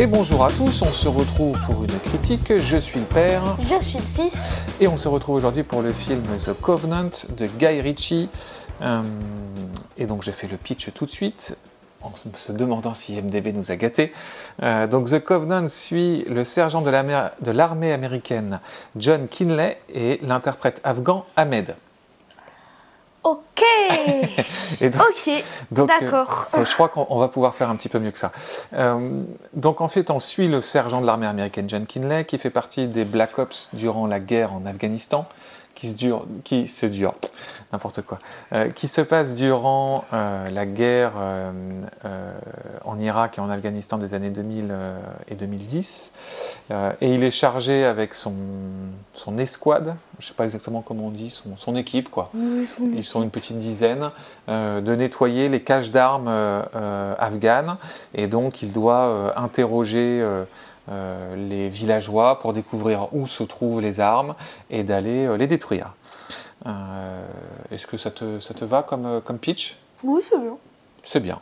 Et bonjour à tous, on se retrouve pour une critique. Je suis le père. Je suis le fils. Et on se retrouve aujourd'hui pour le film The Covenant de Guy Ritchie. Euh, et donc j'ai fait le pitch tout de suite en se demandant si MDB nous a gâtés. Euh, donc The Covenant suit le sergent de l'armée américaine John Kinley et l'interprète afghan Ahmed. Ok. ok. D'accord. Euh, je crois qu'on va pouvoir faire un petit peu mieux que ça. Euh, donc en fait, on suit le sergent de l'armée américaine John Kinley, qui fait partie des Black Ops durant la guerre en Afghanistan qui se dure, qui se dure, n'importe quoi, euh, qui se passe durant la guerre en Irak et en Afghanistan des années 2000 et 2010. et il est chargé avec son, son escouade, je ne sais pas exactement comment on dit, son, son équipe, quoi. Ils sont une petite dizaine, de nettoyer les caches d'armes afghanes. Et donc il doit interroger euh, les villageois pour découvrir où se trouvent les armes et d'aller euh, les détruire. Euh, est-ce que ça te, ça te va comme, comme pitch? Oui, c'est bien. C'est bien.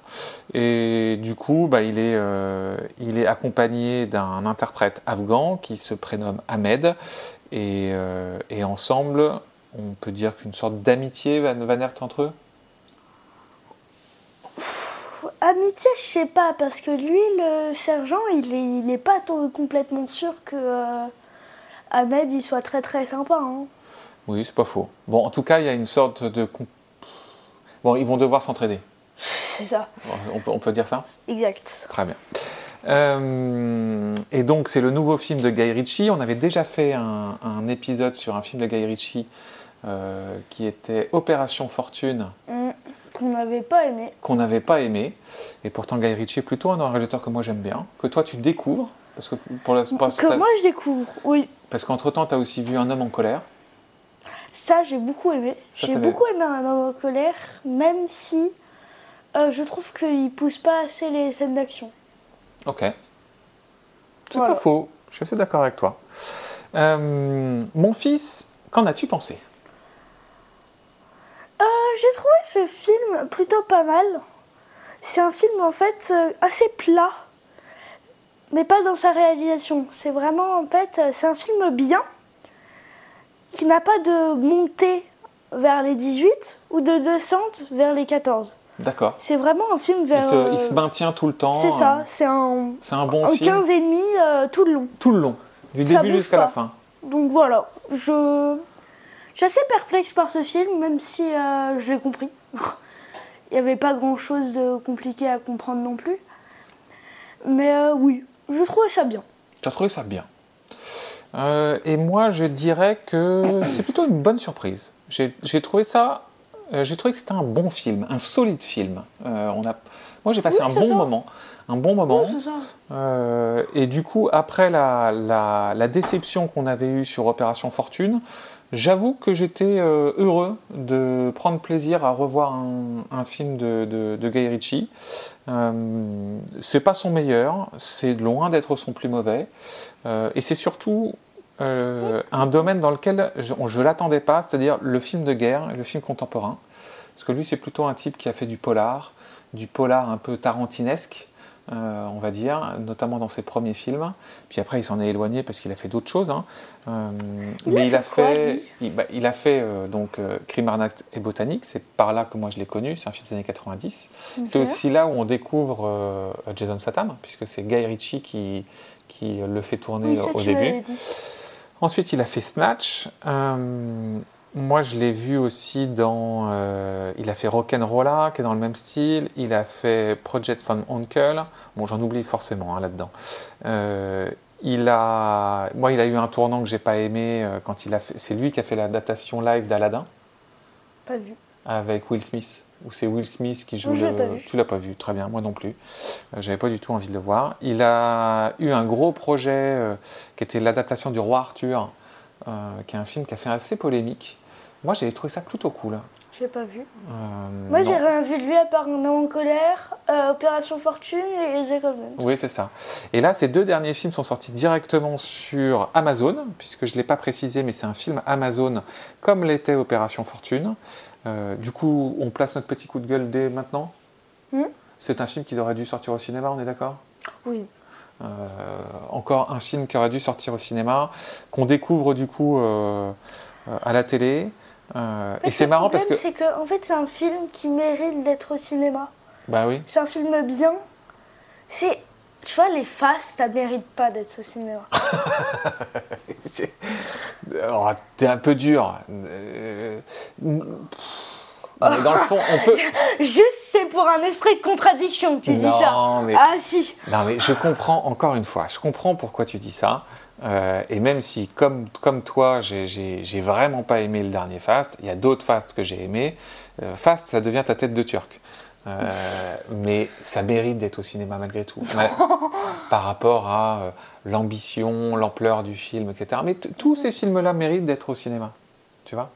Et du coup, bah, il, est, il est accompagné d'un interprète afghan qui se prénomme Ahmed. Et, et ensemble, on peut dire qu'une sorte d'amitié va, va naître entre eux? Amitié, je sais pas, parce que lui, le sergent, il est, il est pas complètement sûr que euh, Ahmed il soit très très sympa. Hein. Oui, c'est pas faux. Bon, en tout cas, il y a une sorte de. Bon, ils vont devoir s'entraider. C'est ça. On peut, dire ça? Exact. Très bien. Euh, et donc, c'est le nouveau film de Guy Ritchie. On avait déjà fait un, épisode sur un film de Guy Ritchie euh, qui était Opération Fortune. Mm. Qu'on n'avait pas aimé. Qu'on n'avait pas aimé. Et pourtant, Guy Ritchie est plutôt un réalisateur que moi j'aime bien, que toi tu découvres. Parce que, pour la, que moi je découvre, oui. Parce qu'entre-temps, tu as aussi vu Un homme en colère. Ça, j'ai beaucoup aimé. J'ai beaucoup aimé Un homme en colère, même si euh, je trouve qu'il pousse pas assez les scènes d'action. Ok. C'est pas faux. Je suis assez d'accord avec toi. Euh, mon fils, qu'en as-tu pensé? J'ai trouvé ce film plutôt pas mal. C'est un film en fait euh, assez plat, mais pas dans sa réalisation. C'est vraiment en fait, euh, c'est un film bien qui n'a pas de montée vers les 18 ou de descente vers les 14. D'accord. C'est vraiment un film vers. Il se, maintient tout le temps. C'est ça, c'est un. C'est un bon film. 15 et demi tout le long. Tout le long, du début jusqu'à la fin. Donc voilà, je je suis assez perplexe par ce film, même si euh, je l'ai compris. Il n'y avait pas grand-chose de compliqué à comprendre non plus. Mais euh, oui, je trouvais ça bien. Tu as trouvé ça bien euh, Et moi, je dirais que c'est plutôt une bonne surprise. J'ai trouvé ça... j'ai trouvé que c'était un bon film, un solide film. on a, moi, j'ai passé un bon moment un bon moment. et du coup, après la, la déception qu'on avait eue sur Opération Fortune, J'avoue que j'étais euh, heureux de prendre plaisir à revoir un, film de, de, Guy Ritchie. Euh, c'est pas son meilleur, c'est loin d'être son plus mauvais, euh, et c'est surtout un domaine dans lequel je ne l'attendais pas, c'est-à-dire le film de guerre, le film contemporain. Parce que lui, c'est plutôt un type qui a fait du polar, du polar un peu tarantinesque. Euh, on va dire, notamment dans ses premiers films. Puis après, il s'en est éloigné parce qu'il a fait d'autres choses. Hein. Euh, mais il a fait, bah, il, a fait euh, donc Crime, Arnaque et Botanique. C'est par là que moi je l'ai connu. C'est un film des années 90. C'est aussi là où on découvre Jason Statham, puisque c'est Guy Ritchie qui, qui le fait tourner au début. Ensuite, il a fait Snatch. Moi, je l'ai vu aussi dans. Euh, il a fait Rock'n'Rolla, qui est dans le même style. Il a fait Project from Uncle. Bon, j'en oublie forcément hein, là-dedans. Euh, il a, moi, il a eu un tournant que j'ai pas aimé euh, quand il a fait. C'est lui qui a fait la datation live d'Aladdin. Pas vu. Avec Will Smith. Où c'est Will Smith qui joue. le... pas vu. Tu l'as pas vu, très bien, moi non plus. J'avais pas du tout envie de le voir. Il a eu un gros projet qui était l'adaptation du Roi Arthur, qui est un film qui a fait assez polémique. Moi, j'avais trouvé ça plutôt cool. Je l'ai pas vu. Euh, Moi, j'ai rien vu de lui à part Un en colère, euh, Opération Fortune et The Covenant. Oui, c'est ça. Et là, ces deux derniers films sont sortis directement sur Amazon, puisque je ne l'ai pas précisé, mais c'est un film Amazon, comme l'était Opération Fortune. Euh, du coup, on place notre petit coup de gueule dès maintenant. Hmm c'est un film qui aurait dû sortir au cinéma, on est d'accord Oui. encore un film qui aurait dû sortir au cinéma, qu'on découvre du coup à la télé. et c'est marrant parce que. c'est qu'en en fait, c'est un film qui mérite d'être au cinéma. Bah oui. C'est un film bien. Vois, les faces, ça mérite pas d'être au cinéma. Alors, t'es un peu dur. Euh, mais dans le fond, on peut. Juste, c'est pour un esprit de contradiction que tu dis ça. Mais... Ah, si. Non, mais je comprends, encore une fois, je comprends pourquoi tu dis ça. Euh, et même si, comme, comme toi, j'ai vraiment pas aimé le dernier Fast, il y a d'autres Fast que j'ai aimé. Euh, Fast, ça devient ta tête de turc. Euh, mais ça mérite d'être au cinéma malgré tout. par rapport à l'ambition, l'ampleur du film, etc. Mais tous ces films-là méritent d'être au cinéma. Tu vois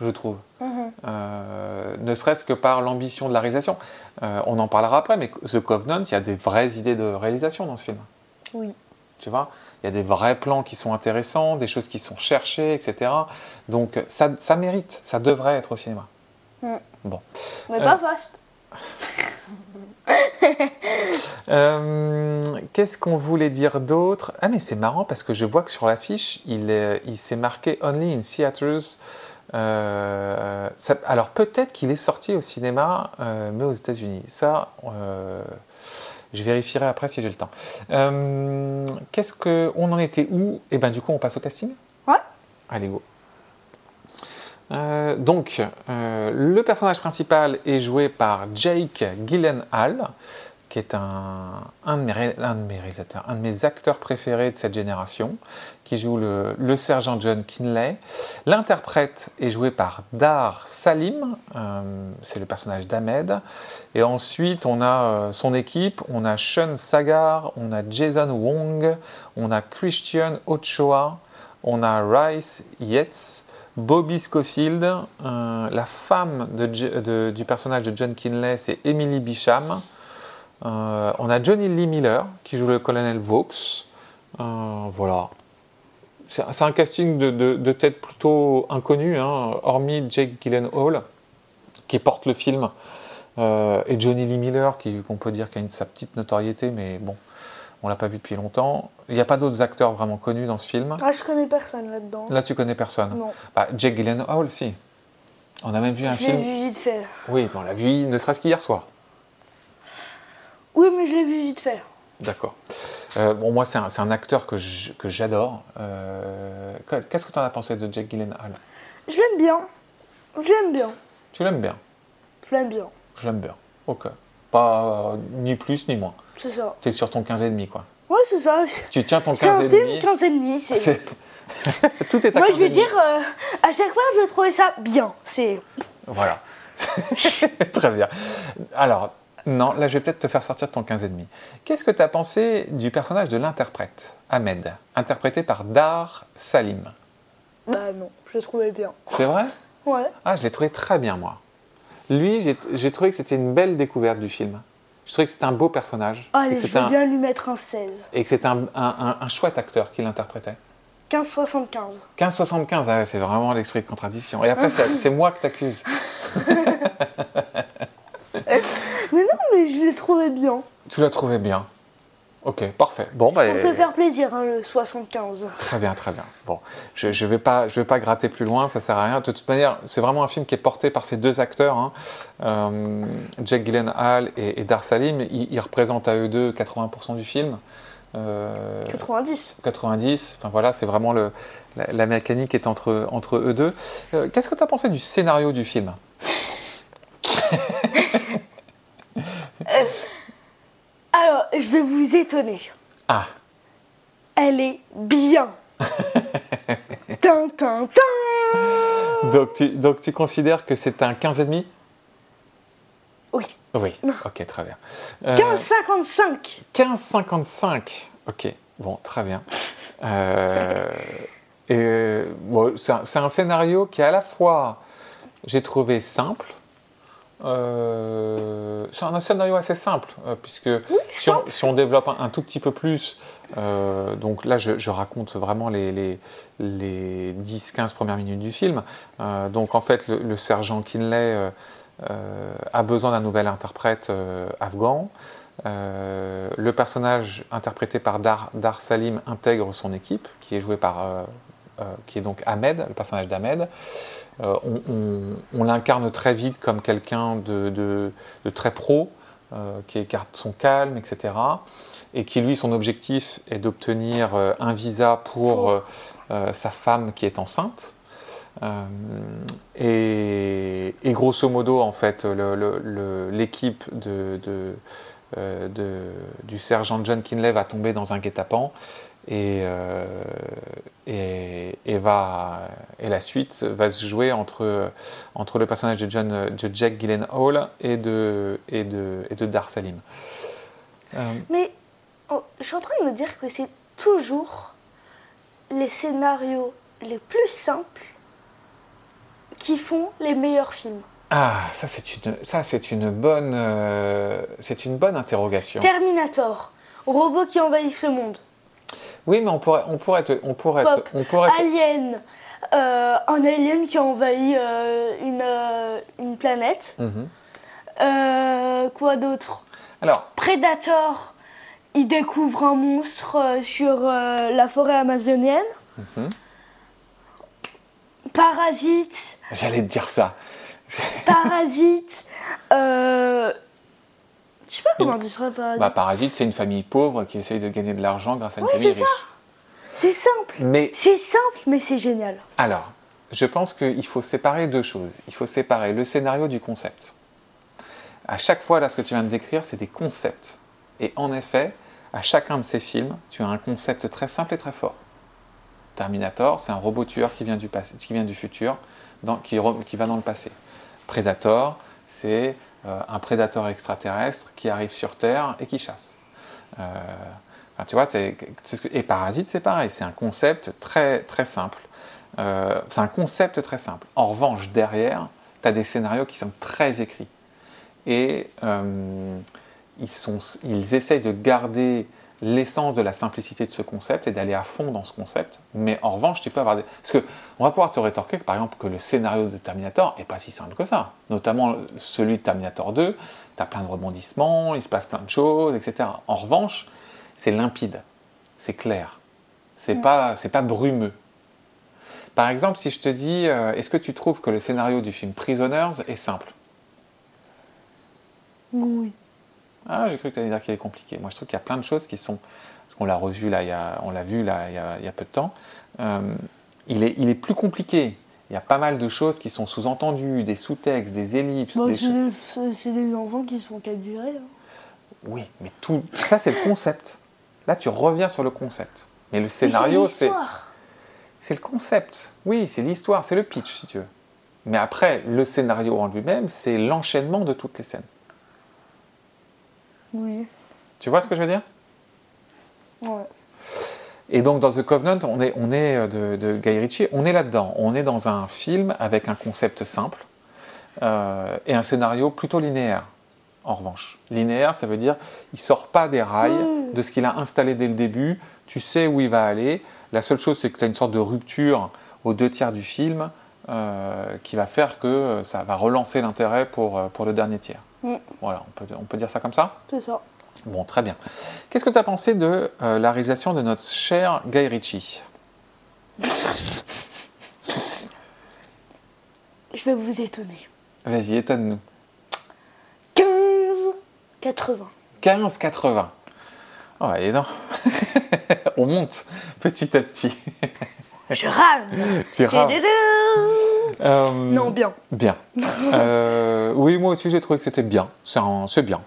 je trouve. Mhm. Euh, ne serait-ce que par l'ambition de la réalisation. Euh, on en parlera après, mais The Covenant, il y a des vraies idées de réalisation dans ce film. Oui. Tu vois Il y a des vrais plans qui sont intéressants, des choses qui sont cherchées, etc. Donc ça, ça mérite, ça devrait être au cinéma. Mm. Bon. Mais pas fast. Euh, qu'est-ce qu'on voulait dire d'autre? Ah mais c'est marrant parce que je vois que sur l'affiche, il, il s'est marqué Only in Theaters euh, alors peut-être qu'il est sorti au cinéma, euh, mais aux États-Unis. Ça, je vérifierai après si j'ai le temps. Qu'est-ce que on en était où? Et eh ben du coup, on passe au casting? Ouais. Allez go. Donc, le personnage principal est joué par Jake Gyllenhaal, qui est un, de mes, acteurs préférés de cette génération, qui joue le, sergent John Kinley. L'interprète est joué par Dar Salim, euh, c'est le personnage d'Ahmed. Et ensuite, on a euh, son équipe, on a Sean Sagar, on a Jason Wong, on a Christian Ochoa, on a Rice Yates, Bobby Schofield, euh, la femme du personnage de John Kinley, c'est Emily Bicham. Euh, on a Johnny Lee Miller qui joue le colonel Vaux. Euh, voilà. C'est un casting de, tête plutôt inconnu, hein, hormis Jake Gyllenhaal qui porte le film euh, et Johnny Lee Miller qu'on peut dire qui a une, sa petite notoriété, mais bon, on l'a pas vu depuis longtemps. Il n'y a pas d'autres acteurs vraiment connus dans ce film. Ah, je connais personne là-dedans. Là, tu connais personne. Non. Bah, Jake Gyllenhaal, si. On a même vu un film. Je l'ai vu vite fait. Oui, on l'a vu, ne serait-ce qu'hier soir. Oui, mais je l'ai vu vite fait. D'accord. Euh, bon, moi, c'est un, acteur que j'adore. Euh, qu'est-ce que tu en as pensé de Jack Gyllenhaal? Je l'aime bien. Je l'aime bien. Tu l'aimes bien? Je l'aime bien. Je l'aime bien. Ok. Pas ni plus ni moins. C'est ça. Tu es sur ton 15,5 quoi. Ouais, c'est ça. Tu tiens ton 15,5. C'est un film 15,5. C'est... Tout est à Moi, je veux dire, euh, à chaque fois, je trouvais ça bien. C'est... Voilà. Très bien. Alors, non, là je vais peut-être te faire sortir de ton 15,5. Qu'est-ce que tu as pensé du personnage de l'interprète, Ahmed, interprété par Dar Salim? Bah non, je le trouvais bien. C'est vrai? Ouais. Ah, je l'ai trouvé très bien, moi. Lui, j'ai trouvé que c'était une belle découverte du film. Je trouvais que c'était un beau personnage. Allez, je vais bien lui mettre un 16. Et que c'était un, chouette acteur qui l'interprétait. 15,75. 15,75, ah c'est vraiment l'esprit de contradiction. Et après, c'est moi que t'accuses. mais non, mais je l'ai trouvé bien. Tu l'as trouvé bien. Ok, parfait. Bon, bah, Pour te faire plaisir, hein, le 75. Très bien, très bien. Bon, je ne vais, pas, je vais pas gratter plus loin, ça sert à rien. De toute manière, c'est vraiment un film qui est porté par ces deux acteurs, hein. euh, Jack Gyllenhaal et, Dar Salim. Ils, représentent à eux deux 80% du film. 90. Euh, 90. Enfin voilà, c'est vraiment le, la, mécanique est entre, entre eux deux. Euh, qu'est-ce que tu as pensé du scénario du film? Alors, je vais vous étonner. Ah. Elle est bien. tin, tin, donc tu, donc tu considères que c'est un 15,5 Oui. Oui, ok, très bien. 15,55 15,55 Ok, bon, très bien. Euh, et bon, c'est un, scénario qui est à la fois, j'ai trouvé simple, euh, c'est un scénario assez simple, euh, puisque si, on, développe un, tout petit peu plus, euh, donc là je, raconte vraiment les, les, les 10-15 premières minutes du film, donc en fait le, sergent Kinley a besoin d'un nouvel interprète afghan, le personnage interprété par Dar, Dar, Salim intègre son équipe, qui est joué par, qui est donc Ahmed, le personnage d'Ahmed. On, on, l'incarne très vite comme quelqu'un de, de, de, très pro, qui garde son calme, etc. Et qui lui, son objectif est d'obtenir un visa pour sa femme qui est enceinte. Et, et, grosso modo, en fait, l'équipe euh, de, du sergent John Kinley va tomber dans un guet-apens et, euh, et, et, va, et la suite va se jouer entre, entre le personnage de, John, de Jack Gyllenhaal et de, et de, et de Dar Salim. Euh, Mais oh, je suis en train de me dire que c'est toujours les scénarios les plus simples qui font les meilleurs films. Ah, ça c'est une, ça c'est une bonne, euh, c'est une bonne interrogation. Terminator, robot qui envahit ce monde. Oui, mais on pourrait, on pourrait, on pourrait, on pourrait. Alien, euh, un alien qui a envahi euh, une, une, planète. Mhm. quoi d'autre? Alors. Predator, il découvre un monstre sur la forêt amazonienne. Mhm. Parasite. J'allais te dire ça. Parasite. Euh... Je sais pas comment tu serais Parasite. Bah, Parasite, c'est une famille pauvre qui essaye de gagner de l'argent grâce à une famille riche. C'est simple. Mais... C'est simple, mais c'est génial. Alors, je pense qu'il faut séparer deux choses. Il faut séparer le scénario du concept. À chaque fois, là, ce que tu viens de décrire, c'est des concepts. Et en effet, à chacun de ces films, tu as un concept très simple et très fort. Terminator, c'est un robot tueur qui vient du, passé, qui vient du futur, dans, qui, qui va dans le passé. Predator, c'est un prédateur extraterrestre qui arrive sur Terre et qui chasse. Euh, tu vois, et Parasite, c'est pareil, c'est un concept très, très simple. Euh, c'est un concept très simple. En revanche, derrière, tu as des scénarios qui sont très écrits. Et ils, sont, ils essayent de garder l'essence de la simplicité de ce concept et d'aller à fond dans ce concept. Mais en revanche, tu peux avoir des... Parce que on va pouvoir te rétorquer, par exemple, que le scénario de Terminator n'est pas si simple que ça. Notamment celui de Terminator 2, tu as plein de rebondissements, il se passe plein de choses, etc. En revanche, c'est limpide, c'est clair, c'est mm. pas, pas brumeux. Par exemple, si je te dis, euh, est-ce que tu trouves que le scénario du film Prisoners est simple? Oui. Ah, j'ai cru que tu allais dire qu'il est compliqué. Moi, je trouve qu'il y a plein de choses qui sont. Parce qu'on l'a revu là, il y a, on l'a vu là, il y, a, il y a peu de temps. Euh, il, est, il est plus compliqué. Il y a pas mal de choses qui sont sous-entendues, des sous-textes, des ellipses. C'est, des, enfants qui sont capturés. Hein. Oui, mais tout. Ça, c'est le concept. Là, tu reviens sur le concept. Mais le scénario, c'est. C'est le concept. Oui, c'est l'histoire, c'est le pitch, si tu veux. Mais après, le scénario en lui-même, c'est l'enchaînement de toutes les scènes. Oui. Tu vois ce que je veux dire? Ouais. Et donc dans The Covenant, on est, on est euh, de, Guy Ritchie, on est là-dedans. On est dans un film avec un concept simple euh, et un scénario plutôt linéaire. En revanche, linéaire, ça veut dire il sort pas des rails mmh. de ce qu'il a installé dès le début. Tu sais où il va aller. La seule chose, c'est que tu as une sorte de rupture aux deux tiers du film euh, qui va faire que ça va relancer l'intérêt pour, pour le dernier tiers. Mm. Voilà, on peut, on peut dire ça comme ça C'est ça. Bon, très bien. Qu'est-ce que tu as pensé de euh, la réalisation de notre cher Guy Ritchie? Je vais vous étonner. Vas-y, étonne-nous. 15,80. 15,80. Oh, et non. on monte petit à petit. Je rame. Tu rames. Euh, non, bien. Bien. Euh, oui, moi aussi j'ai trouvé que c'était bien. C'est bien.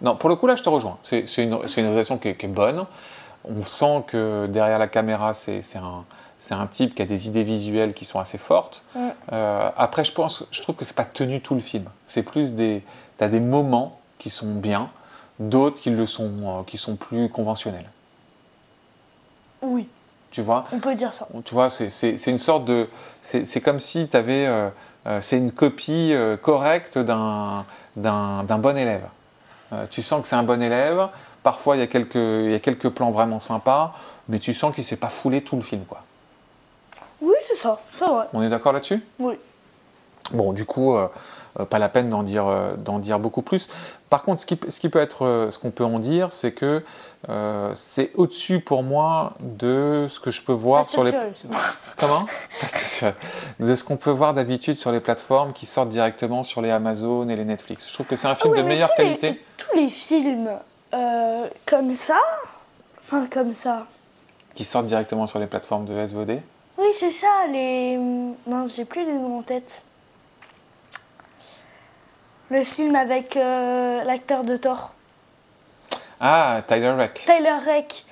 Non, pour le coup là, je te rejoins. C'est une, une réalisation qui est, bonne. On sent que derrière la caméra, c'est un, un type qui a des idées visuelles qui sont assez fortes. Euh, après, je pense, je trouve que c'est pas tenu tout le film. C'est plus des, as des moments qui sont bien, d'autres qui le sont, qui sont plus conventionnels. Tu vois On peut dire ça. Tu vois, c'est une sorte de. C'est comme si tu avais. Euh, euh, c'est une copie euh, correcte d'un bon élève. tu sens que c'est un bon élève. Parfois, il y, a quelques, il y a quelques plans vraiment sympas, mais tu sens qu'il ne s'est pas foulé tout le film. quoi. Oui, c'est ça, c'est vrai. On est d'accord là-dessus? Oui. Bon, du coup, pas la peine d'en dire, dire beaucoup plus. Par contre, ce qui, ce qui peut être, euh, ce qu'on peut en dire, c'est que euh, c'est au-dessus pour moi de ce que je peux voir Fast sur les. Comment? De ce qu'on peut voir d'habitude sur les plateformes qui sortent directement sur les Amazon et les Netflix. Je trouve que c'est un film ouais, de meilleure tous les- qualité. tous les films euh, comme ça, enfin comme ça. qui sortent directement sur les plateformes de SVOD. Oui, c'est ça, les. Non, j'ai plus les noms en tête. Le film avec euh, l'acteur de Thor, Ah, Tyler Reck. Tyler Reck.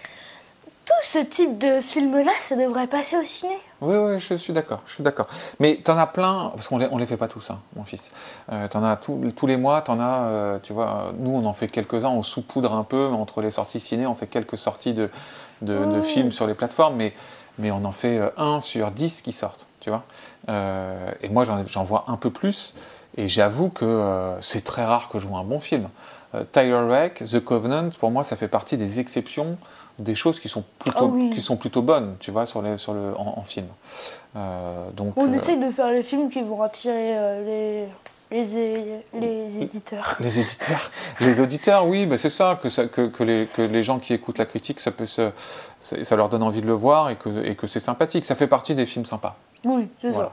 Tout ce type de film-là, ça devrait passer au ciné. Oui, oui, je suis d'accord, je suis d'accord. Mais t'en as plein, parce qu'on les, on les fait pas tous, hein, mon fils. Euh, t'en as tous- tous les mois, t'en as, euh, tu vois, nous on en fait quelques-uns, on saupoudre un peu entre les sorties ciné, on fait quelques sorties de, de, de films sur les plateformes, mais, mais on en fait un sur dix qui sortent, tu vois. Et moi j'en vois un peu plus, et j'avoue que euh, c'est très rare que je vois un bon film. Euh, Tyler Reck, The Covenant, pour moi ça fait partie des exceptions des choses qui sont plutôt, Ah oui. qui sont plutôt bonnes, tu vois, sur les, sur le, en, en film. Euh, donc, On essaye de faire les films qui vont attirer les, les, les éditeurs. les éditeurs, les auditeurs, oui, bah c'est ça que, ça que, que les, que les gens qui écoutent la critique, ça, peut se, ça, ça leur donne envie de le voir et que, et que c'est sympathique. Ça fait partie des films sympas. Oui, c'est Voilà.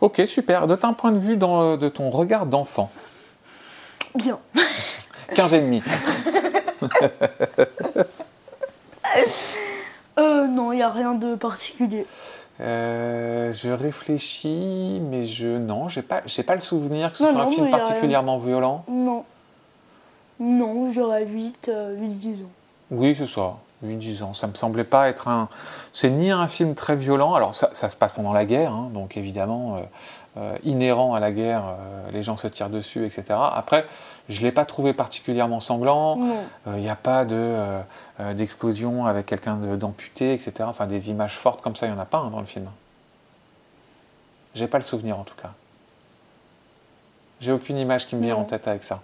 Ok, super. De ton point de vue, dans, de ton regard d'enfant. Bien. 15 et demi. Euh, non, il n'y a rien de particulier. Euh, je réfléchis, mais je non, j'ai pas, j'ai pas le souvenir que ce Non, soit un film particulièrement violent. Non. Non, j'aurais 8, 8-10 ans. Oui, c'est ça. 8-10 ans. Ça me semblait pas être un. C'est ni un film très violent. Alors, ça, ça se passe pendant la guerre, hein, donc évidemment, euh, euh, inhérent à la guerre, euh, les gens se tirent dessus, etc. Après, je ne l'ai pas trouvé particulièrement sanglant. Il n'y a pas de, d'explosion avec quelqu'un d'amputé, etc. Enfin, des images fortes comme ça, il n'y en a pas hein, dans le film. J'ai pas le souvenir en tout cas. J'ai aucune image qui me vient Non. en tête avec ça.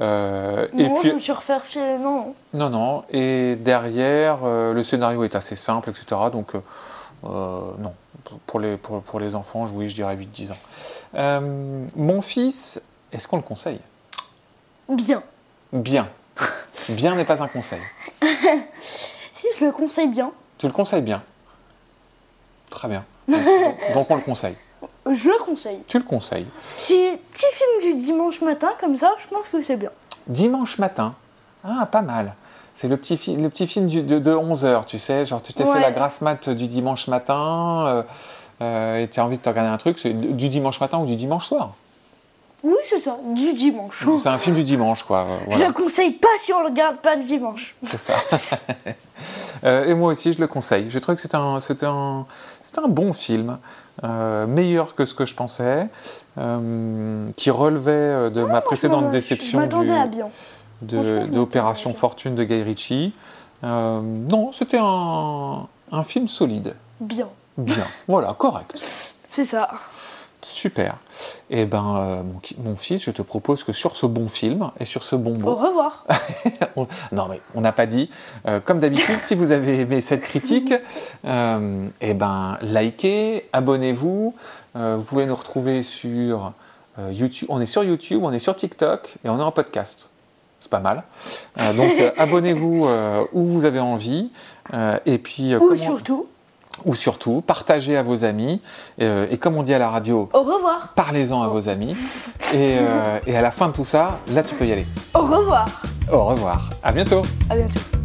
Euh, Non, et puis, je me suis film. Non, non. non. Et derrière, euh, le scénario est assez simple, etc. Donc, euh, euh, non. Pour les, pour, pour les enfants, oui, je dirais 8-10 ans. Mon fils, est-ce qu'on le conseille? Bien. Bien. Bien n'est pas un conseil. Si, je le conseille bien. Tu le conseilles bien? Très bien. Donc, donc on le conseille. Je le conseille. Tu le conseilles. Petit, petit film du dimanche matin, comme ça, je pense que c'est bien. Dimanche matin. Ah, pas mal. C'est le petit, le petit film du- de, 11h, tu sais. Genre, tu t'es fait la grasse mat du dimanche matin euh, euh, et tu as envie de te regarder un truc. C'est du dimanche matin ou du dimanche soir. Oui, c'est ça, du dimanche. C'est un film du dimanche, quoi. euh, Je Voilà, le conseille pas si on le regarde pas le dimanche. c'est ça. Euh, et moi aussi, je le conseille. J'ai trouvé que c'était un, c'était un, un bon film, euh, meilleur que ce que je pensais, euh, qui relevait de ma Moi, je précédente déception Je du- à bien. de, je d'Opération. Fortune de Guy Ritchie. Non, c'était un, un film solide. Bien. Bien. voilà, correct. C'est ça. Super. Et ben, euh, mon, fils, je te propose que sur ce bon film et sur ce bon Au mot, revoir. on- non mais on n'a pas dit, euh, comme d'habitude, si vous avez aimé cette critique, euh, et ben, likez, abonnez-vous. Vous pouvez nous retrouver sur YouTube. On est sur YouTube, on est sur TikTok et on est en podcast. C'est pas mal. Donc abonnez-vous où vous avez envie. Et puis, Ou surtout, ou surtout, partagez à vos amis. Euh, et comme on dit à la radio, au revoir. parlez-en à vos amis. Et, euh, et à la fin de tout ça, là tu peux y aller. Au revoir. Au revoir. À bientôt. À bientôt.